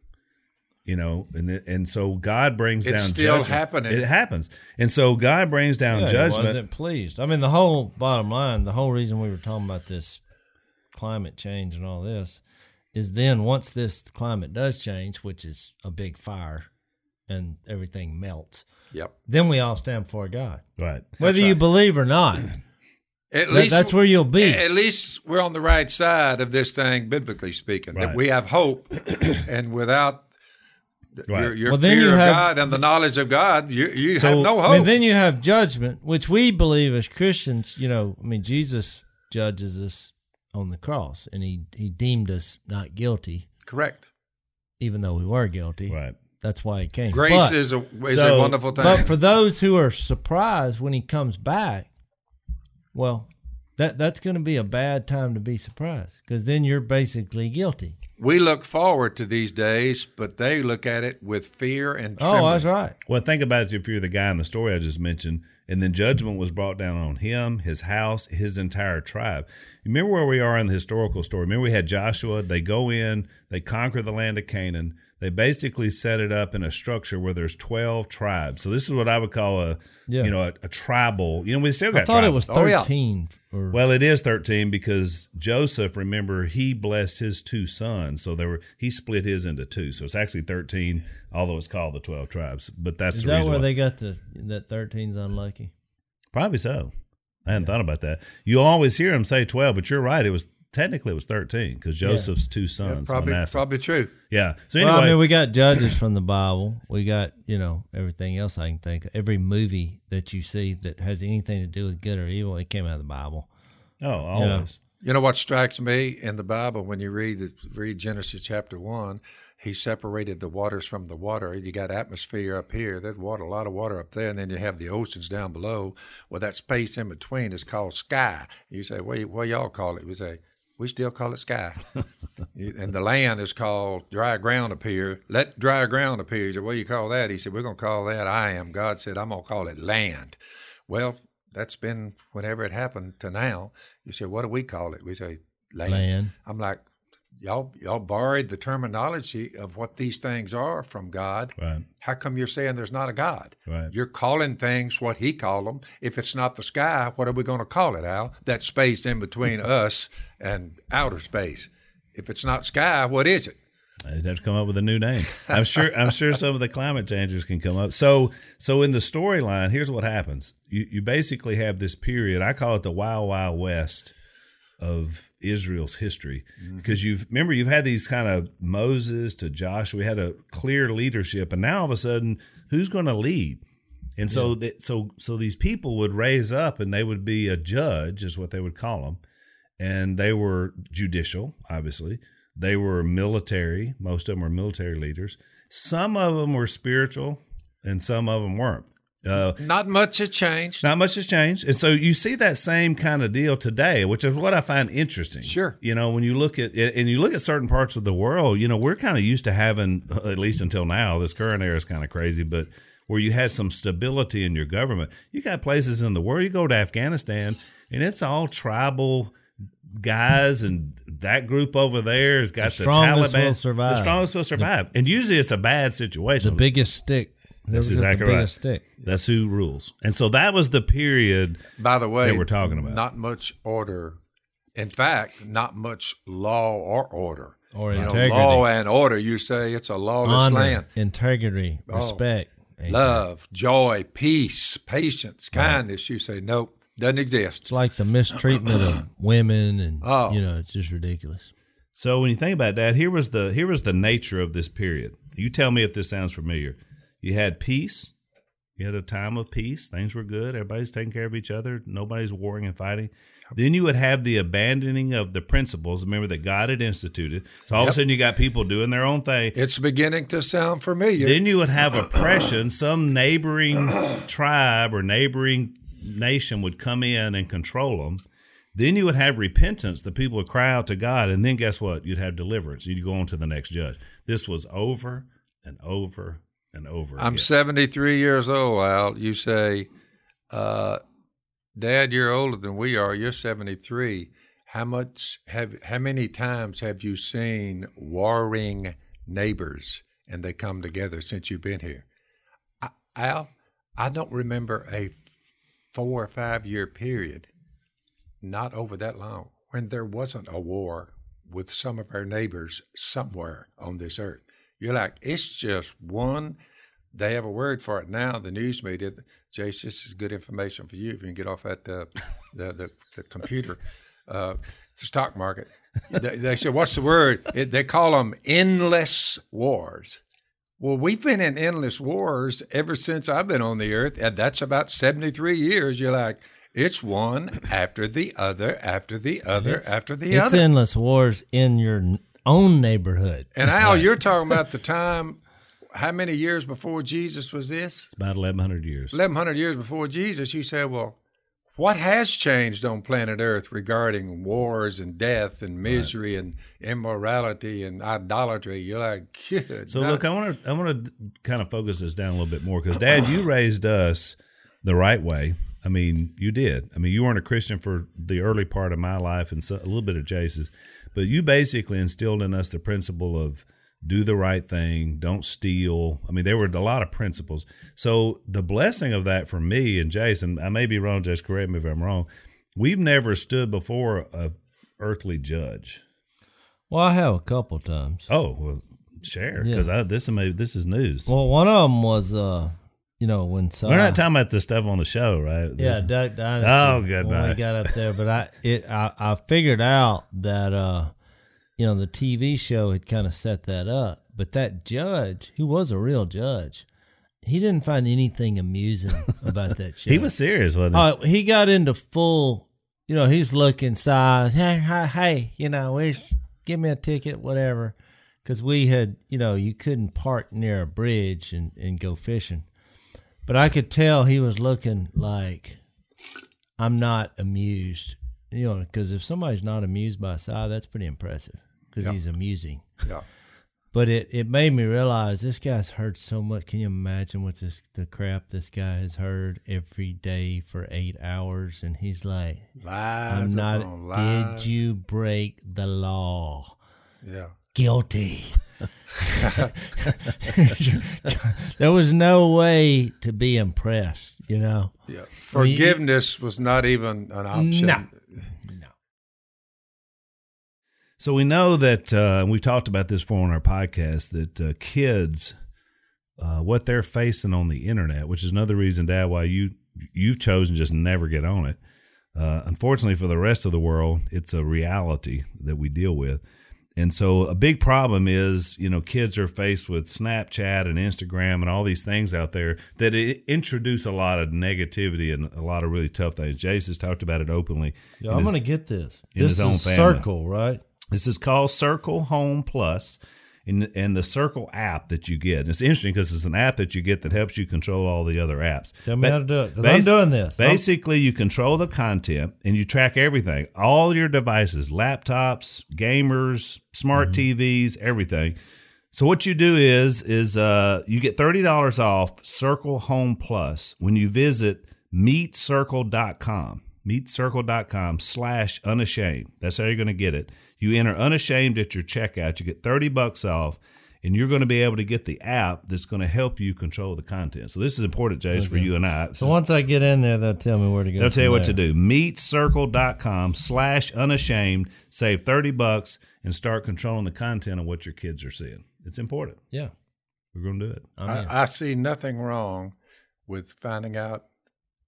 You know, and and so God brings down. It's down still judgment. happening. It happens, and so God brings down Yeah, judgment. wasn't pleased. I mean, the whole bottom line, the whole reason we were talking about this climate change and all this is then once this climate does change, which is a big fire and everything melts, Yep. then we all stand before God. Right. Whether you believe or not, At that- that's where you'll be. At least we're on the right side of this thing, biblically speaking. Right. That we have hope, and without th- Right. your, your Well, then fear you of have- God and the knowledge of God, you, you So- have no hope. And then you have judgment, which we believe as Christians, you know, I mean, Jesus judges us on the cross and he, he deemed us not guilty, Correct. even though we were guilty. Right. That's why he came. Grace But- is a is so- a wonderful thing. But for those who are surprised when he comes back, well, that that's going to be a bad time to be surprised because then you're basically guilty. we look forward to these days, but they look at it with fear and Oh, that's right. Well, think about it if you're the guy in the story I just mentioned, and then judgment was brought down on him, his house, his entire tribe. Remember where we are in the historical story? Remember we had Joshua, they go in, they conquer the land of Canaan. They basically set it up in a structure where there's 12 tribes. So this is what I would call a, Yeah. you know, a, a tribal. You know, we still got I thought it tribal. was Oh, yeah. thirteen. Or Well, it is 13 because Joseph, remember, he blessed his two sons. So there were he split his into two. So it's actually 13, although it's called the 12 tribes. But that's is the that reason where why. they got the that 13's unlucky? Probably so. I hadn't thought about that. You always hear them say 12, but you're right. It was technically it was 13 because Joseph's two sons, Probably, Manasseh. probably true. Yeah. So Well, anyway, I mean, we got judges from the Bible. We got you know everything else I can think. of. Every movie that you see that has anything to do with good or evil, it came out of the Bible. oh, you know. always. You know what strikes me in the Bible when you read it, read Genesis chapter one, he separated the waters from the water. You got atmosphere up here, there's water, a lot of water up there, and then you have the oceans down below. Well, that space in between is called sky. You say, what, what y'all call it? We say, we still call it sky. And the land is called dry ground up here. Let dry ground appear. You say, what do you call that? He said, we're going to call that I am. God said, I'm going to call it land. Well, that's been whenever it happened to now. You say, what do we call it? We say land. Land. I'm like, y'all y'all borrowed the terminology of what these things are from God. Right. How come you're saying there's not a God? Right. You're calling things what He called them. If it's not the sky, what are we going to call it, Al? That space in between us and outer space. If it's not sky, what is it? I'd have to come up with a new name. I'm sure. I'm sure some of the climate changers can come up. So, so in the storyline, here's what happens. You you basically have this period. I call it the Wild Wild West of Israel's history mm-hmm. because you've remember you've had these kind of Moses to Joshua. We had a clear leadership, and now all of a sudden, who's going to lead? And so that so so these people would raise up, and they would be a judge, is what they would call them, and they were judicial, obviously. They were military. Most of them were military leaders. Some of them were spiritual, and some of them weren't. Uh, Not much has changed. not much has changed. And so you see that same kind of deal today, which is what I find interesting. Sure. You know, when you look at it and you look at certain parts of the world, you know, we're kind of used to having, at least until now, this current era is kind of crazy, but where you had some stability in your government. You got places in the world, you go to Afghanistan, and it's all tribal guys and that group over there has got the, strongest Taliban. will survive. The strongest will survive. and usually it's a bad situation. The biggest stick. That's Whoever's exactly right. stick. That's who rules. And so that was the period By the way, that we're talking about. not much order. In fact, not much law or order. Or You know, integrity. law and order. You say it's a lawless Honor, land. integrity, oh, respect. Ain't Love, joy, peace, patience, kindness. You say nope, doesn't exist. It's like the mistreatment of women, and Oh. you know, it's just ridiculous. So when you think about that, here was the here was the nature of this period. You tell me if this sounds familiar. You had peace. You had a time of peace. Things were good. Everybody's taking care of each other. Nobody's warring and fighting. Then you would have the abandoning of the principles. Remember that God had instituted. So all of a sudden you got people doing their own thing. It's beginning to sound familiar. Then you would have oppression. Some neighboring tribe or neighboring nation would come in and control them. Then you would have repentance. The people would cry out to God. And then guess what? You'd have deliverance. You'd go on to the next judge. This was over and over and over. I'm again. 73 years old, Al. You say, uh, Dad, you're older than we are. You're 73. How much have, how many times have you seen warring neighbors and they come together since you've been here? I, Al, I don't remember a four or five year period, not over that long, when there wasn't a war with some of our neighbors somewhere on this earth. You're like, it's just one. They have a word for it now. The news media, Jase, this is good information for you if you can get off that uh, the, the the computer, uh, the stock market. They, they say, what's the word? It, they call them endless wars. Well, we've been in endless wars ever since I've been on the earth, and that's about 73 years. You're like, it's one after the other, after the other, after the It's other. It's endless wars in your own neighborhood. and Al, you're talking about the time, how many years before Jesus was this? It's about 1,100 years. 1100 years before Jesus, you said, well, what has changed on planet Earth regarding wars and death and misery and immorality and idolatry? You're like, good. So night." look, I want to I want to kind of focus this down a little bit more because Dad, you raised us the right way. I mean, you did. I mean, you weren't a Christian for the early part of my life and so, a little bit of Jase's, but you basically instilled in us the principle of do the right thing, don't steal. I mean, there were a lot of principles. So the blessing of that for me and Jason, I may be wrong, just correct me if I'm wrong. We've never stood before a earthly judge. Well, I have a couple times. Oh, well, share because I this is maybe this is news. Well, one of them was, uh, you know, when Si, We're not talking about the stuff on the show, right? yeah, Duck Dynasty. Oh, good When we got up there, but I it I, I figured out that uh, you know, the TV show had kind of set that up. But that judge, who was a real judge, he didn't find anything amusing about that show. he was serious, wasn't he? Oh, he got into full. You know, he's looking size. Hey, hey, hey, you know, where's give me a ticket, whatever. Because we had, you know, you couldn't park near a bridge and, and go fishing. But I could tell he was looking like I'm not amused. You know, because if somebody's not amused by Si, that's pretty impressive. Because he's amusing. Yeah. But it, it made me realize this guy's heard so much. Can you imagine what this the crap this guy has heard every day for eight hours? And he's like, Lies I'm not. upon lies. Did you break the law? Yeah. Guilty. There was no way to be impressed. You know. Yeah. Forgiveness was not even an option. No. So we know that, uh, we've talked about this before on our podcast, that uh, kids, uh, what they're facing on the internet, which is another reason, Dad, why you you've chosen just never get on it. Uh, unfortunately, for the rest of the world, it's a reality that we deal with. And so, a big problem is, you know, kids are faced with Snapchat and Instagram and all these things out there that introduce a lot of negativity and a lot of really tough things. Jase has talked about it openly. Yeah, I'm gonna get this. in This his own is family. circle, right? This is called Circle Home Plus, and and the Circle app that you get. And it's interesting because it's an app that you get that helps you control all the other apps. Tell me Ba- how to do it, 'cause I'm doing this. Basically, you control the content and you track everything, all your devices, laptops, gamers, smart Mm-hmm. TVs, everything. So what you do is is uh, you get thirty dollars off Circle Home Plus when you visit meetcircle.com. Meetcircle.com slash unashamed. That's how you're going to get it. You enter unashamed at your checkout. You get 30 bucks off, and you're going to be able to get the app that's going to help you control the content. So this is important, Jase, for you and I. This So is- once I get in there, they'll tell me where to go. They'll tell you from what to there. do. Meetcircle.com slash unashamed. Save 30 bucks and start controlling the content of what your kids are seeing. It's important. Yeah, We're going to do it. I, I see nothing wrong with finding out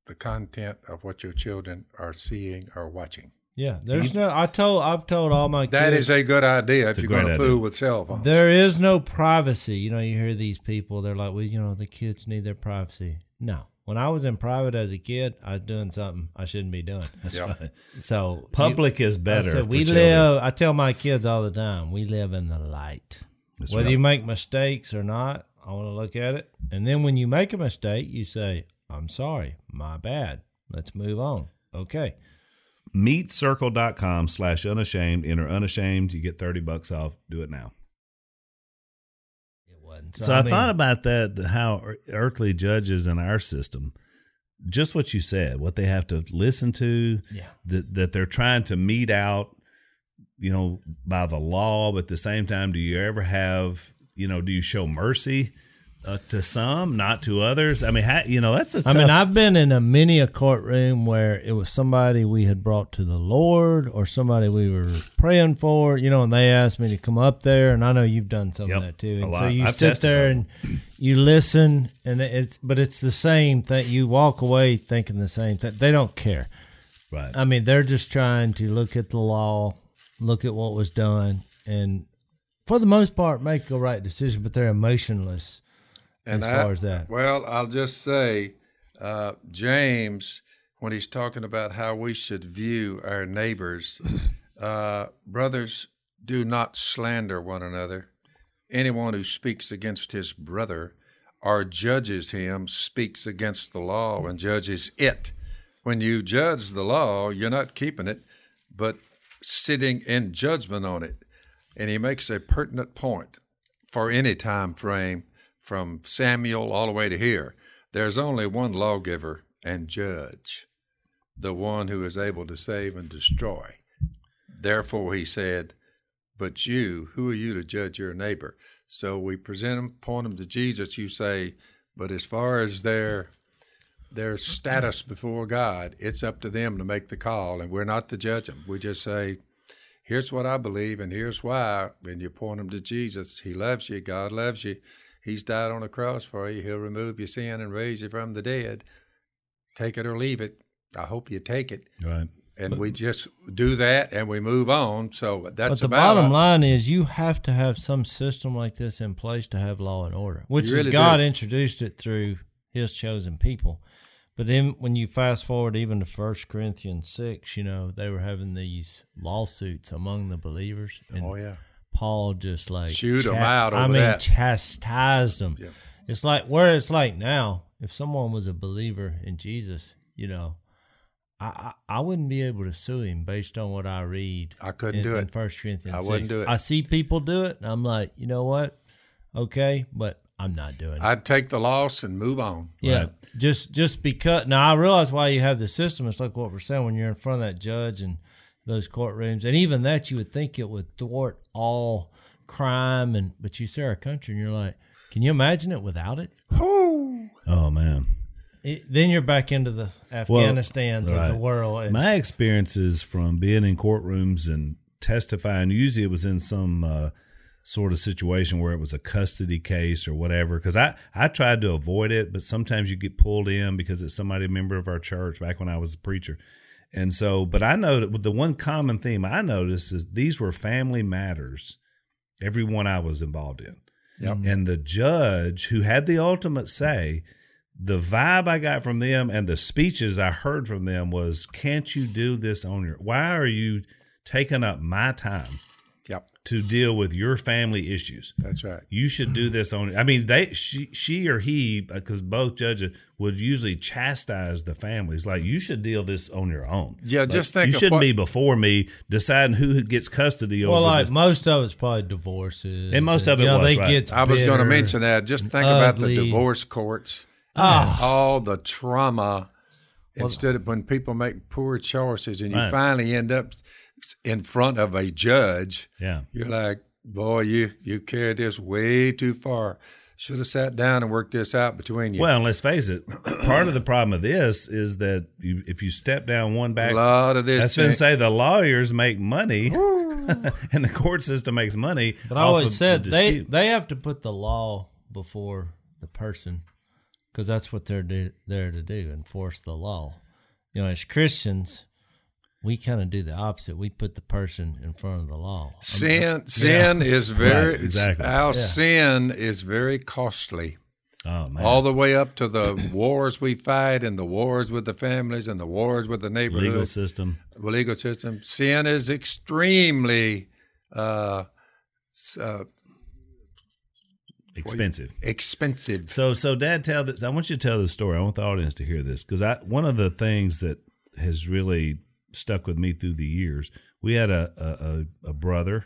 the content of what your children are seeing or watching. Yeah, there's no. I told I've told all my That kids is a good idea if a you're going great to idea. fool with cell phones. there is no privacy. You know, you hear these people. They're like, well, you know, the kids need their privacy. No, when I was in private as a kid, I was doing something I shouldn't be doing. Yeah. So Public is I better. said, for we children. live. I tell my kids all the time, we live in the light. That's Whether right. you make mistakes or not, I want to look at it. And then when you make a mistake, you say, "I'm sorry, my bad. Let's move on." Okay. Meetcircle.com slash unashamed. Enter unashamed. You get 30 bucks off. Do it now. It wasn't. So I, mean, thought about that, how ear- earthly judges in our system, just what you said, what they have to listen to, Yeah. that, that they're trying to mete out, you know, by the law, but at the same time, do you ever have, you know, do you show mercy uh, to some, not to others? I mean, how, you know, that's a I tough, I mean, I've been in a many a courtroom where it was somebody we had brought to the Lord or somebody we were praying for, you know, and they asked me to come up there, and I know you've done some Yep, of that too. And so you I've sit there and you listen, and it's but it's the same thing. You walk away thinking the same thing. They don't care. right. I mean, they're just trying to look at the law, look at what was done, and for the most part, make a right decision. But they're emotionless And as I- far as that. Well, I'll just say, uh, James, when he's talking about how we should view our neighbors, uh, brothers, do not slander one another. Anyone who speaks against his brother or judges him speaks against the law and judges it. When you judge the law, you're not keeping it, but sitting in judgment on it. And he makes a pertinent point for any time frame from Samuel all the way to here. There's only one lawgiver and judge, the one who is able to save and destroy. Therefore, he said, But you, who are you to judge your neighbor? So we present them, point them to Jesus. You say, But as far as their their status before God, it's up to them to make the call, and we're not to judge them. We just say, here's what I believe, and here's why. And you point them to Jesus. He loves you. God loves you. He's died on the cross for you. He'll remove your sin and raise you from the dead. Take it or leave it. I hope you take it. right. And we just do that and we move on. So that's But the about bottom it. line is you have to have some system like this in place to have law and order, which really is God do. introduced it through His chosen people. But then when you fast forward even to First Corinthians six, you know they were having these lawsuits among the believers, and Oh, yeah. Paul just like Chewed 'em out I mean, that. chastised them. It's like where it's like now, if someone was a believer in Jesus, you know, I, I, I wouldn't be able to sue him based on what I read. I couldn't in, do in it. First Corinthians. I 6. wouldn't do it. I see people do it, and I'm like, you know what? Okay, but I'm not doing it. I'd take the loss and move on. yeah, Right. just just because. Now I realize why you have the system. It's like what we're saying when you're in front of that judge and those courtrooms, and even that you would think it would thwart all crime, and but you see our country, and you're like, can you imagine it without it? Oh, man. It- then you're back into the Afghanistan's of right. the world. And, My experiences from being in courtrooms and testifying, usually it was in some uh, sort of situation where it was a custody case or whatever. Because I, I tried to avoid it, but sometimes you get pulled in because it's somebody, a member of our church back when I was a preacher. And so, but I know that the one common theme I noticed is these were family matters, every one I was involved in. And the judge who had the ultimate say, the vibe I got from them and the speeches I heard from them was, "Can't you do this on your? Why are you taking up my time Yep. To deal with your family issues? That's right. You should do this on." I mean, they, she, she or he, because both judges would usually chastise the families, like you should deal this on your own. Yeah, Like, just think you of shouldn't what- be before me deciding who gets custody over well, like this. most of it's probably divorces, And most of it you know, was, they right. get I was going to mention that. Just think about the divorce courts. Ah. all the trauma. Instead of when people make poor choices and you Right. finally end up in front of a judge, yeah. you're like, boy, you you carried this way too far. Should have sat down and worked this out between you. Well, and let's face it, part of the problem of this is that you, if you step down one back, a lot of this. was going to thing- say the lawyers make money, and the court system makes money. But I always said the they they have to put the law before the person because that's what they're do, there to do enforce the law. You know, as Christians, we kind of do the opposite. We put the person in front of the law. Sin, sin is very Right, exactly. Our sin is very costly. Oh man, All the way up to the wars we fight and the wars with the families and the wars with the neighborhood. legal system. the legal system. Sin is extremely uh, uh, Expensive. expensive. So, so Dad, tell this. I want you to tell this story. I want the audience to hear this because I one of the things that has really stuck with me through the years. We had a a, a, brother,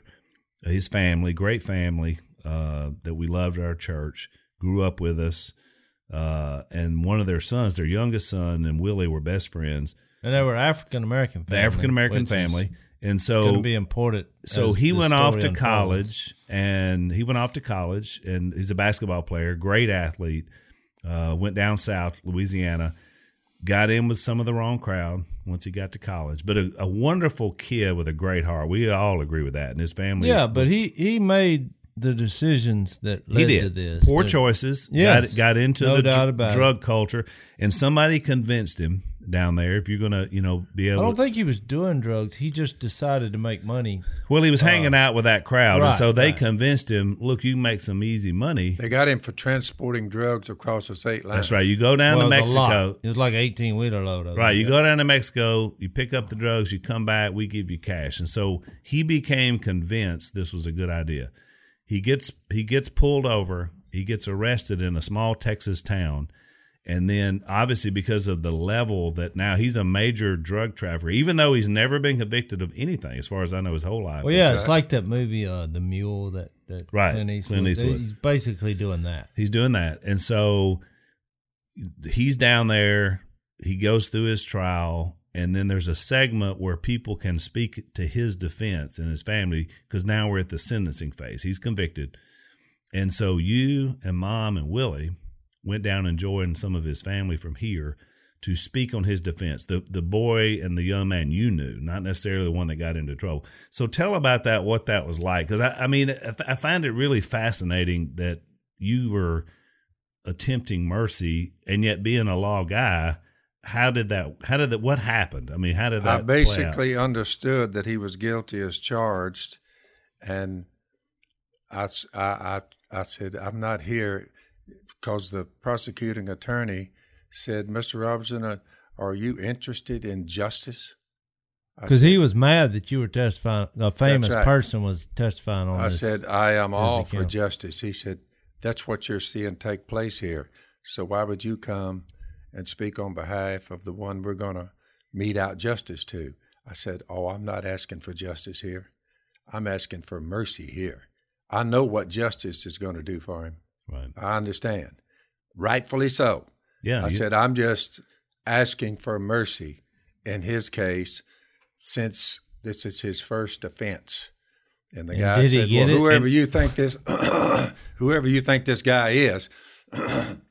his family, great family uh, that we loved at our church, grew up with us, uh, and one of their sons, their youngest son, and Willie were best friends. And they were African American The. African American family, and so Going to be important. so he went off to unfolds. college and he went off to college and he's a basketball player great athlete uh, went down south louisiana got in with some of the wrong crowd once he got to college. But a, a wonderful kid with a great heart. We all agree with that. And his family Yeah, but he he made the decisions that he led did to this. poor that- choices Yes. got, got into No the doubt dr- about it. drug culture and somebody convinced him down there if you're gonna you know be able. I don't to think he was doing drugs. He just decided to make money. well he was uh, hanging out with that crowd and so they right. convinced him look you can make some easy money They got him for transporting drugs across the state line. That's right. You go down well, to it was a lot. Mexico. It was like eighteen wheeler load. Right. them. You go down to Mexico, you pick up the drugs, you come back, we give you cash. And so he became convinced this was a good idea. He gets he gets pulled over, he gets arrested in a small Texas town. And then obviously because of the level that now he's a major drug trafficker, even though he's never been convicted of anything, as far as I know his whole life. Well, yeah, it's like that movie, uh, The Mule. That that Right, Clint Eastwood. Clint Eastwood. He's basically doing that. He's doing that. And so he's down there, he goes through his trial, and then there's a segment where people can speak to his defense and his family because now we're at the sentencing phase. He's convicted. And so you and mom and Willie went down and joined some of his family from here to speak on his defense. The the boy and the young man you knew, not necessarily the one that got into trouble. So tell about that, what that was like, because I, I mean, I, I find it really fascinating that you were attempting mercy and yet being a law guy. How did that? How did that? What happened? I mean, how did that? I play out? basically understood that he was guilty as charged, and I, I, I said, I'm not here because the prosecuting attorney said, Mr. Robertson, uh, are you interested in justice? Because he was mad that you were testifying. A famous right. person was testifying on I this. said, I am all for justice. He said, That's what you're seeing take place here. So why would you come and speak on behalf of the one we're going to mete out justice to? I said, Oh, I'm not asking for justice here. I'm asking for mercy here. I know what justice is going to do for him. right. I understand. Rightfully so. Yeah, I you- said, I'm just asking for mercy in his case since this is his first offense. And the And guy said, Well, whoever And- you think this whoever you think this guy is,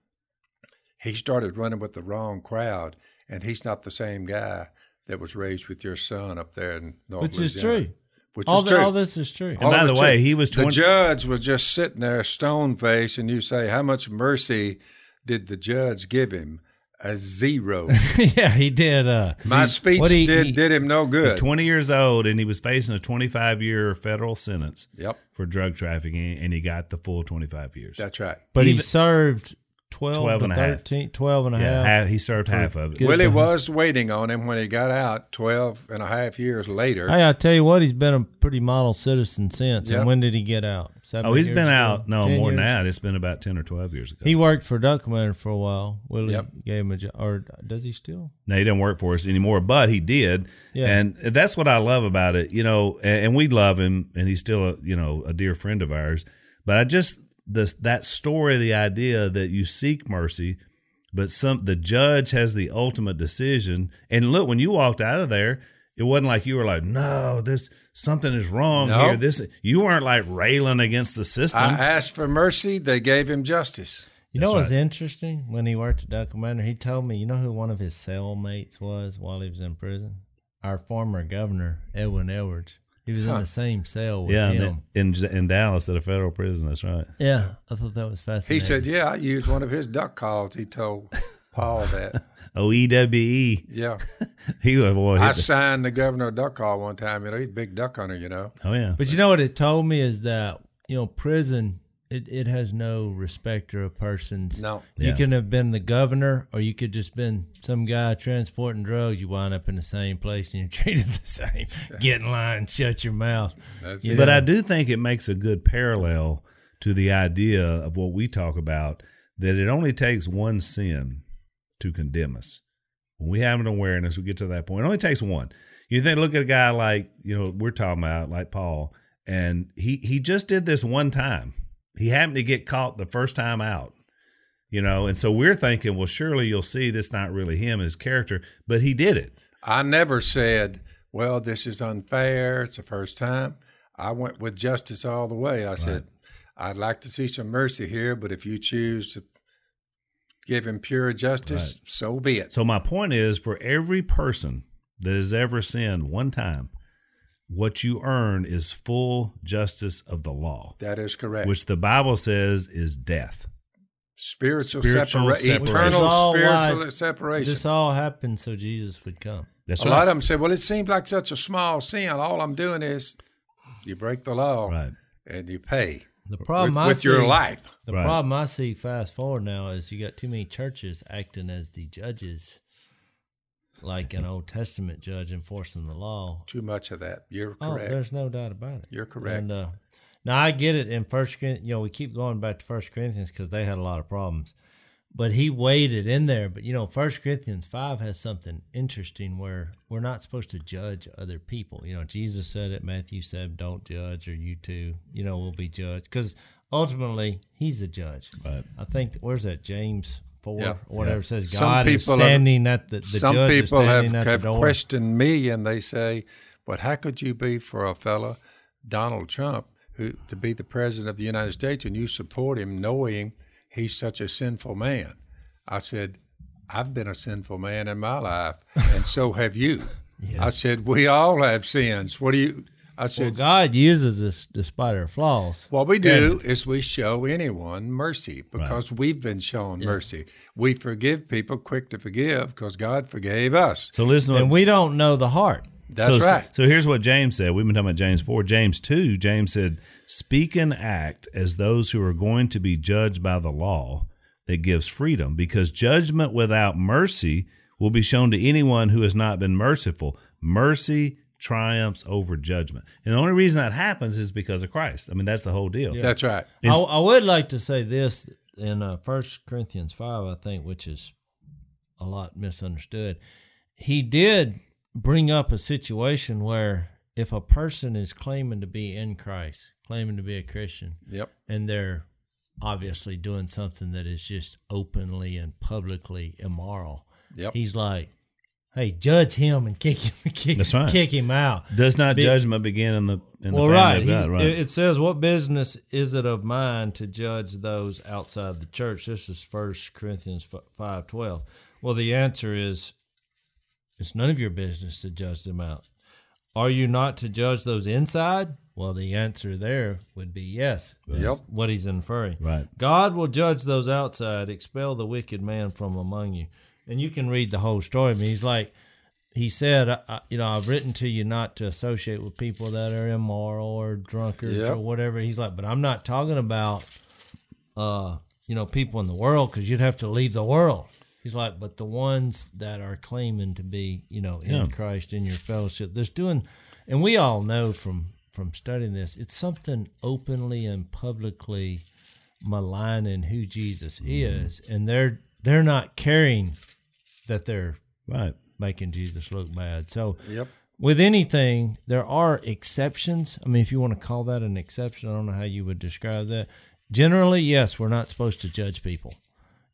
he started running with the wrong crowd, and he's not the same guy that was raised with your son up there in North which is Louisiana. true. Which all, is the- true. all this is true. And by the way, true. he was the 20 judge was just sitting there stone faced, and you say, "How much mercy did the judge give him?" A zero. yeah, he did. Uh, My speech what he- did he- did him no good. He's 20 years old and he was facing a 25 year federal sentence Yep, for drug trafficking, and he got the full 25 years. that's right. but he served 12, 12 to and a half. 12 and a yeah, half. half, he served half of it. Good. Willie behind- was waiting on him when he got out 12 and a half years later. Hey, I tell you what, he's been a pretty model citizen since. Yep. And when did he get out? Seven oh, he's been ago? out, no, 10 more than that. It's been about 10 or 12 years ago. He worked for Duck Commander for a while. Willie Yep. gave him a job, or does he still? No, he didn't work for us anymore, but he did. Yeah. And that's what I love about it, you know, and, and we love him and he's still a, you know, a dear friend of ours. But I just this that story, the idea that you seek mercy, but some the judge has the ultimate decision. And look, when you walked out of there, it wasn't like you were like, "No, this something is wrong No. here." This you weren't like railing against the system. I asked for mercy, they gave him justice. You know That's what's right. interesting? When he worked at Duck Commander, he told me, you know who one of his cellmates was while he was in prison? Our former governor, Edwin Edwards. He was in the same cell with yeah, him. in, in Dallas at a federal prison. That's right. Yeah, I thought that was fascinating. He fascinating. said, Yeah, I used one of his duck calls. He told Paul that. O E W E. Yeah. He was well. I hit signed the governor of duck call one time. You know, he's a big duck hunter, you know. oh yeah. But you know what it told me is that you know prison it, it has no respecter of persons. No. You Yeah. can have been the governor, or you could just been some guy transporting drugs. You wind up in the same place and you're treated the same. Get in line, shut your mouth. That's You it. But? I do think it makes a good parallel to the idea of what we talk about that it only takes one sin to condemn us. When we have an awareness, we get to that point. It only takes one. You think, look at a guy like, you know, we're talking about, like Paul, and he, he just did this one time. He happened to get caught the first time out, you know, and so we're thinking, well, surely you'll see this not really him, his character, but he did it. I never said, well, this is unfair. It's the first time. I went with justice all the way. I said, I'd like to see some mercy here, but if you choose to give him pure justice, so be it. So my point is for every person that has ever sinned one time, what you earn is full justice of the law, That is correct. which the Bible says is death. spiritual, Spiritual separa- separation. Eternal spiritual why separation. This all happened so Jesus would come. That's a right. lot of them said, well, it seems like such a small sin. All I'm doing is you break the law Right. and you pay The problem with, I with your life. The Right. problem I see fast forward now is you got too many churches acting as the judges, like an Old Testament judge enforcing the law. Too much of that. You're Oh, correct. there's no doubt about it. You're correct. And uh, now I get it in First Corinthians. You know, we keep going back to First Corinthians because they had a lot of problems, but he waited in there. But you know, First Corinthians five has something interesting where we're not supposed to judge other people. You know, Jesus said it. Matthew said, "Don't judge," or you too. You know, will be judged because ultimately he's a judge. Right. I think where's that James. Four Yeah. or whatever says Some God is people have- at the, the Some judge is people have, at have the door. questioned me and they say, but how could you be for a fella, Donald Trump, who to be the president of the United States and you support him knowing he's such a sinful man? I said, I've been a sinful man in my life, and so have you. I said, we all have sins. What do you? I Well, said, God uses us despite our flaws. what we do is we show anyone mercy because we've been shown mercy. We forgive people quick to forgive because God forgave us. So listen and we don't know the heart. That's so, right. So here's what James said. We've been talking about James 4. James 2, James said, Speak and act as those who are going to be judged by the law that gives freedom, because judgment without mercy will be shown to anyone who has not been merciful. Mercy triumphs over judgment. And the only reason that happens is because of Christ. I mean, that's the whole deal. Yeah. That's right. I, I would like to say this in uh, First Corinthians five, I think, which is a lot misunderstood. He did bring up a situation where if a person is claiming to be in Christ, claiming to be a Christian, Yep. and they're obviously doing something that is just openly and publicly immoral, Yep. he's like, "Hey, judge him and kick him, kick, That's right. kick him out." Does not Be- judgment begin in the in the well, family right. of God, right? It it says, "What business is it of mine to judge those outside the church?" This is First Corinthians five twelve. Well, the answer is, it's none of your business to judge them out. Are you not to judge those inside? Well, the answer there would be yes. Yep. What he's inferring. Right. God will judge those outside, expel the wicked man from among you. And you can read the whole story. I mean, he's like, he said, I, you know, I've written to you not to associate with people that are immoral or drunkards Yep. or whatever. He's like, but I'm not talking about, uh, you know, people in the world because you'd have to leave the world. He's like, but the ones that are claiming to be, you know, in Yeah. Christ in your fellowship, there's doing, and we all know from from studying this, it's something openly and publicly maligning who Jesus is, and they're they're not caring that they're right. making Jesus look bad. So Yep. with anything, there are exceptions. I mean, if you want to call that an exception, I don't know how you would describe that. Generally, yes, we're not supposed to judge people.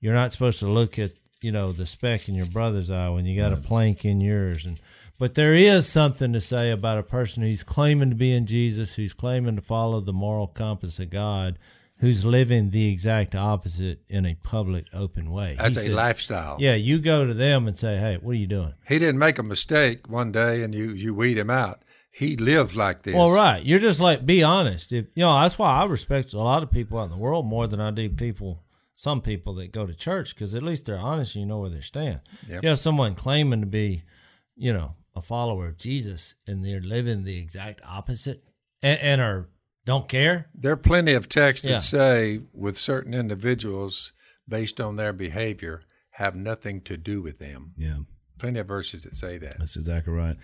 You're not supposed to look at you know the speck in your brother's eye when you got a plank in yours and but there is something to say about a person who's claiming to be in Jesus who's claiming to follow the moral compass of God who's living the exact opposite in a public open way That's He a said- lifestyle. yeah you go to them and say hey what are you doing He didn't make a mistake one day and you, you weed him out. He lived like this. well right you're just like be honest if you know that's why I respect a lot of people out in the world more than I do people some people that go to church because at least they're honest and you know where they stand. Yep. You have someone claiming to be, you know, a follower of Jesus and they're living the exact opposite and, and are don't care. There are plenty of texts Yeah. that say, with certain individuals, based on their behavior, have nothing to do with them. Yeah. Plenty of verses that say that. That's exactly right.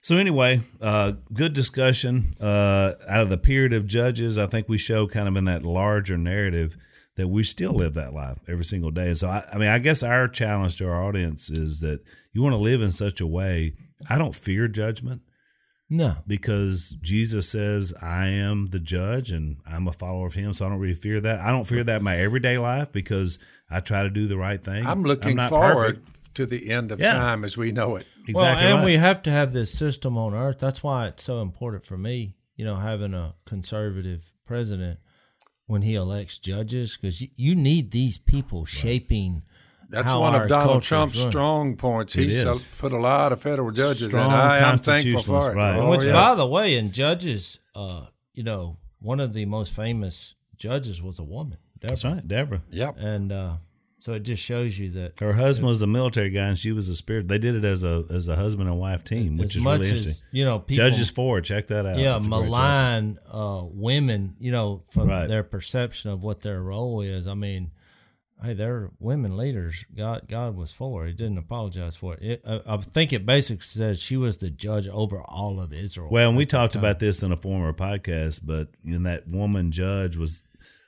So anyway, uh, good discussion. Uh, out of the period of judges, I think we show kind of in that larger narrative that we still live that life every single day. So I, I mean, I guess our challenge to our audience is that you want to live in such a way. I don't fear judgment No. because Jesus says I am the judge and I'm a follower of Him. So I don't really fear that. I don't fear that in my everyday life because I try to do the right thing. I'm looking not forward perfect. to the end of Yeah. time as we know it. Exactly well, and right. we have to have this system on earth. That's why it's so important for me, you know, having a conservative president when he elects judges, because you, you need these people shaping. That's how one of Donald culture's Trump's run. strong points. It He's uh, is. put a lot of federal judges, Strong and I am thankful for it. right. Oh, Which, yeah. by the way, in judges, uh, you know, one of the most famous judges was a woman. Deborah. That's right, Deborah. Yep. And uh, so it just shows you that Her husband was the military guy, and she was a spirit. They did it as a as a husband and wife team, which is much really as interesting. you know, people Judges four, check that out. yeah That's a great chapter. malign uh, women, you know, from Right. their perception of what their role is. I mean, hey, they're women leaders. God, God was for it. He didn't apologize for it. it I, I think it basically says she was the judge over all of Israel. Well, and we talked about this in a former podcast, but in that woman judge was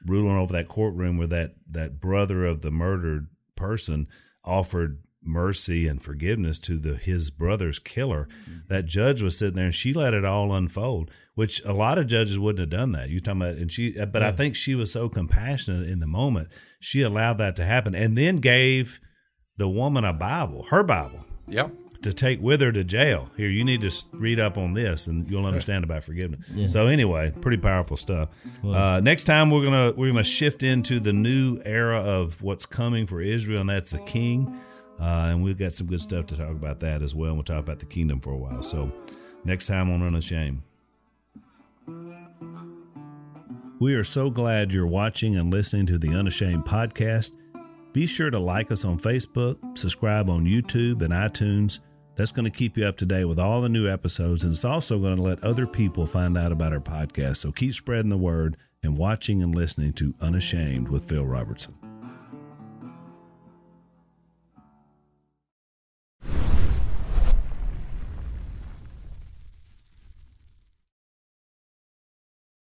ruling over that courtroom where that that brother of the murdered person offered mercy and forgiveness to the his brother's killer. That judge was sitting there and she let it all unfold, which a lot of judges wouldn't have done that. You talking about and she but I think she was so compassionate in the moment. She allowed that to happen and then gave the woman a Bible, her Bible Yep. to take with her to jail. Here, you need to read up on this, and you'll understand about forgiveness. So, anyway, pretty powerful stuff. Uh, next time, we're gonna we're gonna shift into the new era of what's coming for Israel, and that's the King. Uh, and we've got some good stuff to talk about that as well. And we'll talk about the kingdom for a while. So, next time on Unashamed. We are so glad you're watching and listening to the Unashamed podcast. Be sure to like us on Facebook, subscribe on YouTube and iTunes. That's going to keep you up to date with all the new episodes, and it's also going to let other people find out about our podcast. So keep spreading the word and watching and listening to Unashamed with Phil Robertson.